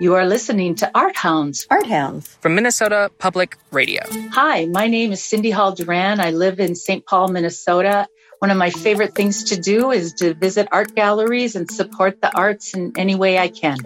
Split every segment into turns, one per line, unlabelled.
You are listening to Art Hounds.
Art Hounds.
From Minnesota Public Radio.
Hi, my name is Cindy Hall Duran. I live in St. Paul, Minnesota. One of my favorite things to do is to visit art galleries and support the arts in any way I can.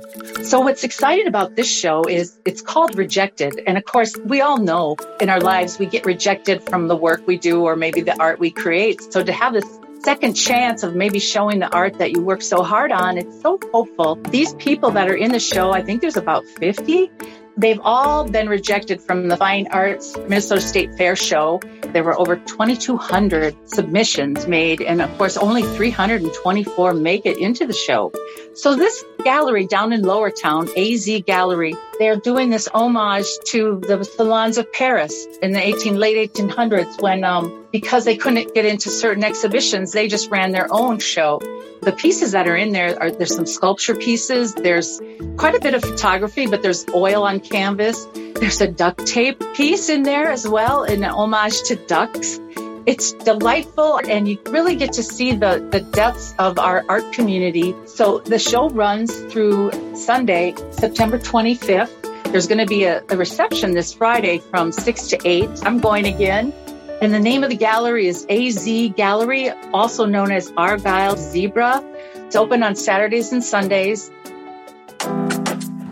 So what's exciting about this show is it's called Rejected. And of course, we all know in our lives we get rejected from the work we do or maybe the art we create. So to have this second chance of maybe showing the art that you work so hard on. It's so hopeful. These people that are in the show, I think there's about 50. They've all been rejected from the Fine Arts Minnesota State Fair show. There were over 2,200 submissions made, and of course, only 324 make it into the show. So this gallery down in Lower Town, AZ Gallery, they're doing this homage to the salons of Paris in the 18 late 1800s when, um, because they couldn't get into certain exhibitions, they just ran their own show. The pieces that are in there are there's some sculpture pieces. There's quite a bit of photography, but there's oil on canvas. There's a duct tape piece in there as well, in homage to ducks. It's delightful and you really get to see the, the depths of our art community. So the show runs through Sunday, September 25th. There's going to be a, a reception this Friday from 6 to 8. I'm going again. And the name of the gallery is AZ Gallery, also known as Argyle Zebra. It's open on Saturdays and Sundays.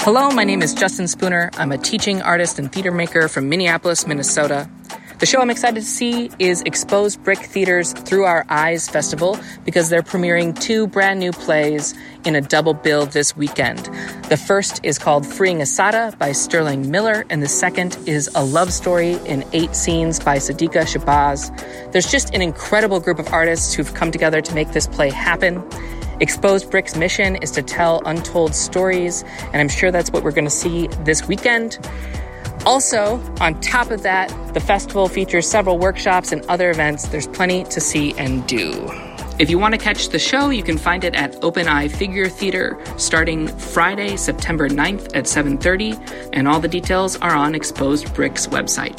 Hello, my name is Justin Spooner. I'm a teaching artist and theater maker from Minneapolis, Minnesota. The show I'm excited to see is Exposed Brick Theater's Through Our Eyes Festival because they're premiering two brand new plays in a double bill this weekend. The first is called Freeing Asada by Sterling Miller, and the second is A Love Story in Eight Scenes by Sadiqa Shabazz. There's just an incredible group of artists who've come together to make this play happen. Exposed Brick's mission is to tell untold stories, and I'm sure that's what we're going to see this weekend. Also, on top of that, the festival features several workshops and other events. There's plenty to see and do. If you want to catch the show, you can find it at Open Eye Figure Theater starting Friday, September 9th at 7:30, and all the details are on Exposed Bricks website.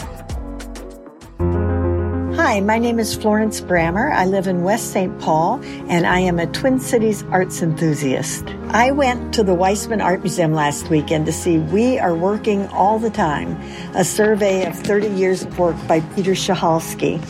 Hi, my name is Florence Brammer. I live in West St. Paul and I am a Twin Cities arts enthusiast. I went to the Weisman Art Museum last weekend to see We Are Working All the Time, a survey of 30 years of work by Peter Szyhalski.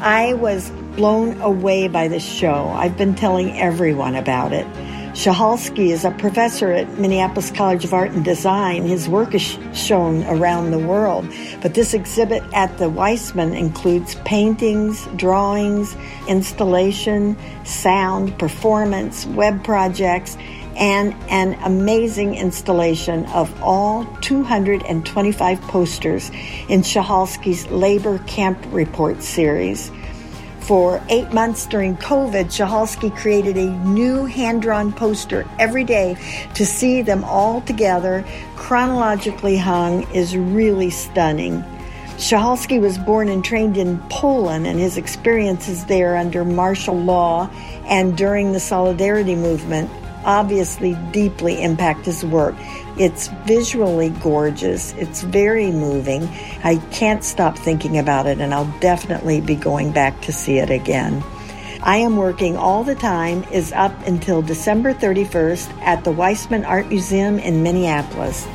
I was blown away by this show. I've been telling everyone about it. Szyhalski is a professor at Minneapolis College of Art and Design. His work is sh- shown around the world, but this exhibit at the Weisman includes paintings, drawings, installation, sound, performance, web projects, and an amazing installation of all 225 posters in Szyhalski's Labor Camp Report series. For eight months during COVID, Szyhalski created a new hand drawn poster every day to see them all together, chronologically hung, is really stunning. Szyhalski was born and trained in Poland, and his experiences there under martial law and during the Solidarity movement obviously deeply impact his work. It's visually gorgeous. It's very moving. I can't stop thinking about it, and I'll definitely be going back to see it again. I am working all the time is up until December 31st at the Weisman Art Museum in Minneapolis.